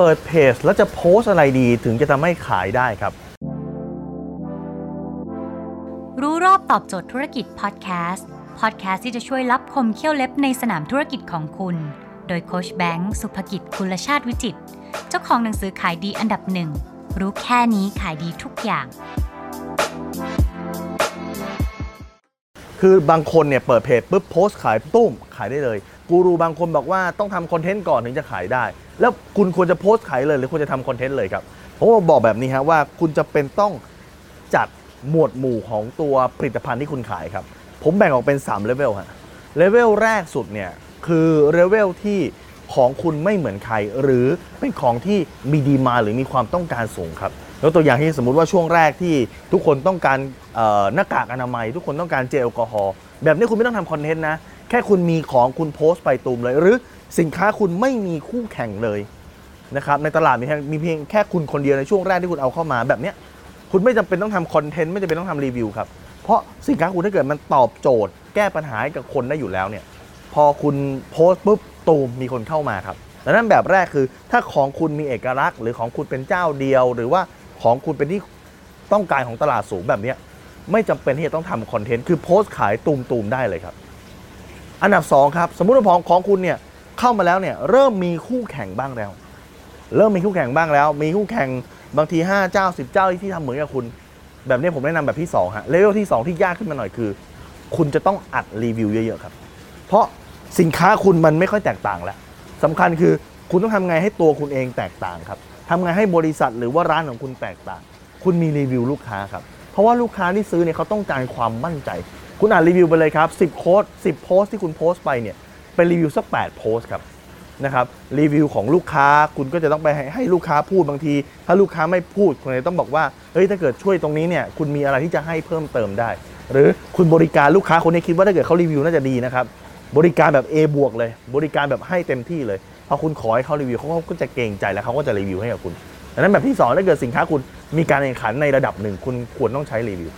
เปิดเพจแล้วจะโพสต์อะไรดีถึงจะทำให้ขายได้ครับ รู้รอบตอบโจทย์ธุรกิจพอดแคสต์พอดแคสต์ที่จะช่วยรับคมเขี้ยวเล็บในสนามธุรกิจของคุณ โดยโคชแบงค์สุภกิจคุลชาติวิจิตรเจ้าของหนังสือขายดีอันดับหนึ่งรู้แค่นี้ขายดีทุกอย่าง คือบางคนเนี่ยเปิดเพจปุ๊บโพสต์ขายตุ้มขายได้เลย กูรูบางคนบอกว่าต้องทำ content ก่อนถึงจะขายได้ แล้วคุณควรจะโพสต์ขายเลยหรือควรจะทำ content เลยครับผมบอกแบบนี้ฮะว่าคุณจำเป็นต้องจัดหมวดหมู่ของตัวผลิตภัณฑ์ที่คุณขายครับ ผมแบ่งออกเป็น3เลเวลฮะเลเวลแรกสุดเนี่ยคือเลเวลที่ของคุณไม่เหมือนใคร หรือเป็นของที่มี demand หรือมีความต้องการสูงครับ ยกตัวอย่างที่สมมุติว่าช่วงแรกที่ทุกคนต้องการหน้ากากอนามัย ทุกคนต้องการเจลแอลกอฮอล์แบบนี้คุณไม่ต้องทำคอนเทนต์นะ แค่คุณมีของคุณโพสต์ไปตูมเลย หรือสินค้าคุณไม่มีคู่แข่งเลยนะครับในตลาดมีมีเพียงแค่คุณคนเดียวในช่วงแรกที่คุณเอาเข้ามาแบบนี้คุณไม่จำเป็นต้องทำคอนเทนต์ไม่จำเป็นต้องทำรีวิวครับเพราะสินค้าคุณถ้าเกิดมันตอบโจทย์ แก้ปัญหาให้กับคนได้อยู่แล้วเนี่ยพอคุณโพสต์ปุ๊บตูมมีคนเข้ามาครับดังนั้นแบบแรกคือถ้าของคุณมีเอกลักษณ์ หรือของคุณเป็นเจ้าเดียว หรือว่า ของคุณเป็นที่ต้องการของตลาดสูงแบบนี้ไม่จำเป็นที่จะต้องทำคอนเทนต์คือโพสต์ขายตูมๆได้เลยครับ อันดับ 2 ครับ สมมุติว่าของของคุณเนี่ยเข้ามาแล้วเนี่ยเริ่มมีคู่แข่งบ้างแล้ว เริ่มมีคู่แข่งบ้างแล้ว มีคู่แข่งบางที 5 เจ้า 10 เจ้าที่ทำเหมือนกับคุณ แบบนี้ผมแนะนำแบบที่2ฮะเลเวลที่ 2 ที่ยากขึ้นมาหน่อยคือ คุณจะต้องอัดรีวิวเยอะๆครับ เพราะสินค้าคุณมันไม่ค่อยแตกต่างแล้วสำคัญคือคุณต้องทำไงให้ตัวคุณเองแตกต่างครับ ทำไงให้บริษัทหรือว่าร้านของคุณแตกต่าง คุณมีรีวิวลูกค้าครับ เพราะว่าลูกค้าที่ซื้อเนี่ยเขาต้องการความมั่นใจ คุณอ่านรีวิวไปเลยครับ 10 โค้ด10 โพสต์ที่คุณโพสต์ไปเนี่ยเป็นรีวิวสัก 8 โพสต์ครับนะครับรีวิวของลูกค้าคุณก็จะต้องไปให้ให้ลูกค้าพูดบางที ถ้าลูกค้าไม่พูดคุณจะต้องบอกว่าเฮ้ยถ้าเกิดช่วยตรงนี้เนี่ยคุณมีอะไรที่จะให้เพิ่มเติมได้ หรือคุณบริการลูกค้าคนนี้คิดว่าถ้าเกิดเขารีวิวน่าจะดีนะครับบริการแบบ A บวกเลย บริการแบบให้เต็มที่เลย พอคุณขอให้เขารีวิวเขาก็จะเกรงใจแล้วเขาก็จะรีวิวให้กับคุณดังนั้นแบบที่สองถ้าเกิดสินค้าคุณมีการแข่งขันในระดับหนึ่งคุณควรต้องใช้รีวิว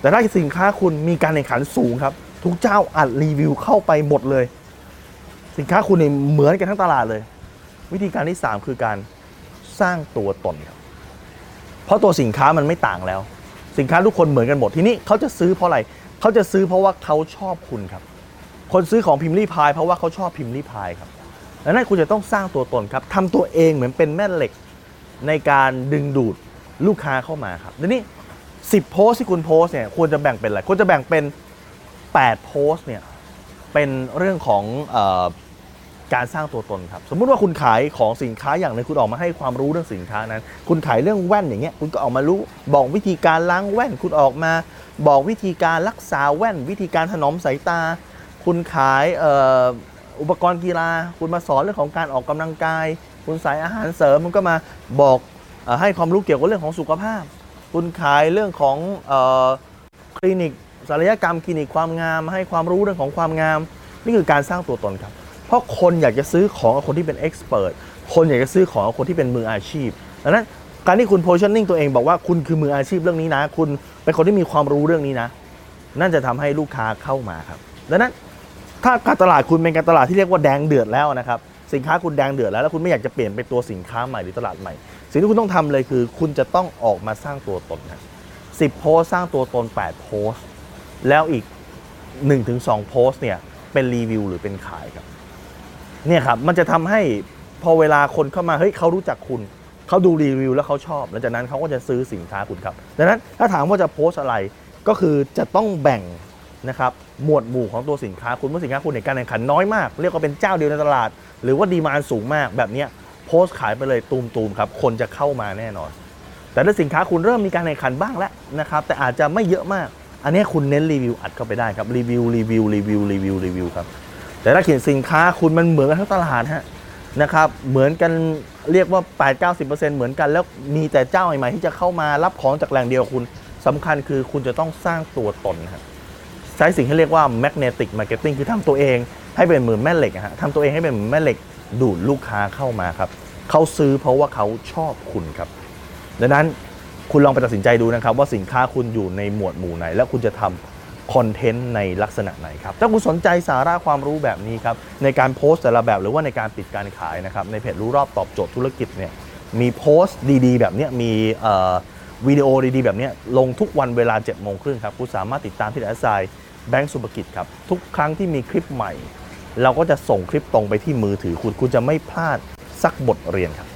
แต่ถ้าสินค้าคุณมีการแข่งขันสูงครับทุกเจ้าอัดรีวิวเข้าไปหมดเลย สินค้าคุณเนี่ยเหมือนกันทั้งตลาดเลย วิธีการที่ 3 คือการสร้างตัวตนครับเพราะตัวสินค้ามันไม่ต่างแล้ว สินค้าทุกคนเหมือนกันหมดทีนี้เขาจะซื้อเพราะอะไรเขาจะซื้อเพราะว่าเขาชอบคุณครับ คนซื้อของพิมพ์รีพายเพราะว่าเขาชอบพิมพ์รีพายครับ ดังนั้นคุณจะต้องสร้างตัวตนครับทำตัวเองเหมือนเป็นแม่เหล็กในการดึงดูดลูกค้าเข้ามาครับทีนี้ 10 โพสที่คุณโพสเนี่ยควรจะแบ่งเป็นอะไรควรจะแบ่งเป็น 8 โพสเนี่ยเป็นเรื่องของออการสร้างตัวตนครับ สมมุติว่าคุณขายของสินค้าอย่างหนึงคุณออกมาให้ความรู้เรื่องสินค้านั้น คุณขายเรื่องแว่นอย่างเงี้ยคุณก็ออกมารู้บอกวิธีการล้างแว่น คุณออกมาบอกวิธีการรักษาแว่น วิธีการถนอมสายตา คุณขายเอุปกรณ์กีฬา คุณมาสอนเรื่องของการออกกำลังกาย คุณสายอาหารเสริมมันก็มาบอกอให้ความรู้เกี่ยวกับเรื่องของสุขภาพ คุณขายเรื่องของอคลินิกศัลยกรรมคลินิกความงาม ให้ความรู้เรื่องของความงาม นี่คือการสร้างตัวตนครับ เพราะคนอยากจะซื้อของกับคนที่เป็นเอ็กซ์เพรสคนอยากจะซื้อของกับคนที่เป็นมืออาชีพดังนั้นการที่คุณโพชั่นนิ่งตัวเองบอกว่าคุณคือมืออาชีพเรื่องนี้นะ คุณเป็นคนที่มีความรู้เรื่องนี้นะ นั่นจะทำให้ลูกค้าเข้ามาครับดังนั้น ถ้าการตลาดคุณเป็นการตลาดที่เรียกว่าแดงเดือดแล้วนะครับสินค้าคุณแดงเดือดแล้วแล้วคุณไม่อยากจะเปลี่ยนไปตัวสินค้าใหม่หรือตลาดใหม่ สิ่งที่คุณต้องทำเลยคือ คุณจะต้องออกมาสร้างตัวตนนะสิบโพสสร้างตัวตน 8 โพสต์แล้วอีก 1-2 โพสต์เนี่ยเป็นรีวิวหรือเป็นขายครับเนี่ยครับมันจะทำให้พอเวลาคนเข้ามาเฮ้ยเขารู้จักคุณเขาดูรีวิวแล้วเขาชอบหลังจากนั้นเขาก็จะซื้อสินค้าคุณครับดังนั้นถ้าถามว่าจะโพสอะไรก็คือจะต้องแบ่ง นะครับหมวดหมู่ของตัวสินค้าคุณเมื่อสินค้าคุณในการแข่งขันน้อยมาก เรียกว่าเป็นเจ้าเดียวในตลาด หรือว่าดีมานสูงมากแบบนี้โพสต์ขายไปเลยตูมๆครับคนจะเข้ามาแน่นอน แต่ถ้าสินค้าคุณเริ่มมีการแข่งขันบ้างแล้วนะครับแต่อาจจะไม่เยอะมาก อันนี้คุณเน้นรีวิวอัดเข้าไปได้ครับรีวิวรีวิวรีวิวรีวิวรีวิวครับแต่ถ้าเขียนสินค้าคุณมันเหมือนกันทั้งตลาดฮะนะครับเหมือนกันเรียกว่า 8 90 เหมือนกัน แล้วมีแต่เจ้าใหม่ๆที่จะเข้ามารับของจากแหล่งเดียวคุณสำคัญคือคุณจะต้องสร้างตัวตนครับ ใช้สิ่งที่เรียกว่า magnetic marketing คือทำตัวเองให้เป็นเหมือนแม่เหล็กฮะทำตัวเองให้เป็นเหมือนแม่เหล็กดูดลูกค้าเข้ามาครับเขาซื้อเพราะว่าเขาชอบคุณครับ ดังนั้นคุณลองไปตัดสินใจดูนะครับ ว่าสินค้าคุณอยู่ในหมวดหมู่ไหน แล้วคุณจะทำคอนเทนต์ในลักษณะไหนครับ ถ้าคุณสนใจสาระความรู้แบบนี้ครับ ในการโพสต์แต่ละแบบหรือว่าในการปิดการขายนะครับ ในเพจรู้รอบตอบโจทย์ธุรกิจเนี่ยมีโพสต์ดีๆ แบบนี้มีเอ่อ วิดีโอดีๆ แบบนี้ลงทุกวันเวลา7จ็ดโมงครึ่งครับคุณสามารถติดตามที่แอสไซแบงก์สุภกิจครับ ทุกครั้งที่มีคลิปใหม่ เราก็จะส่งคลิปตรงไปที่มือถือคุณคุณจะไม่พลาดสักบทเรียนครับ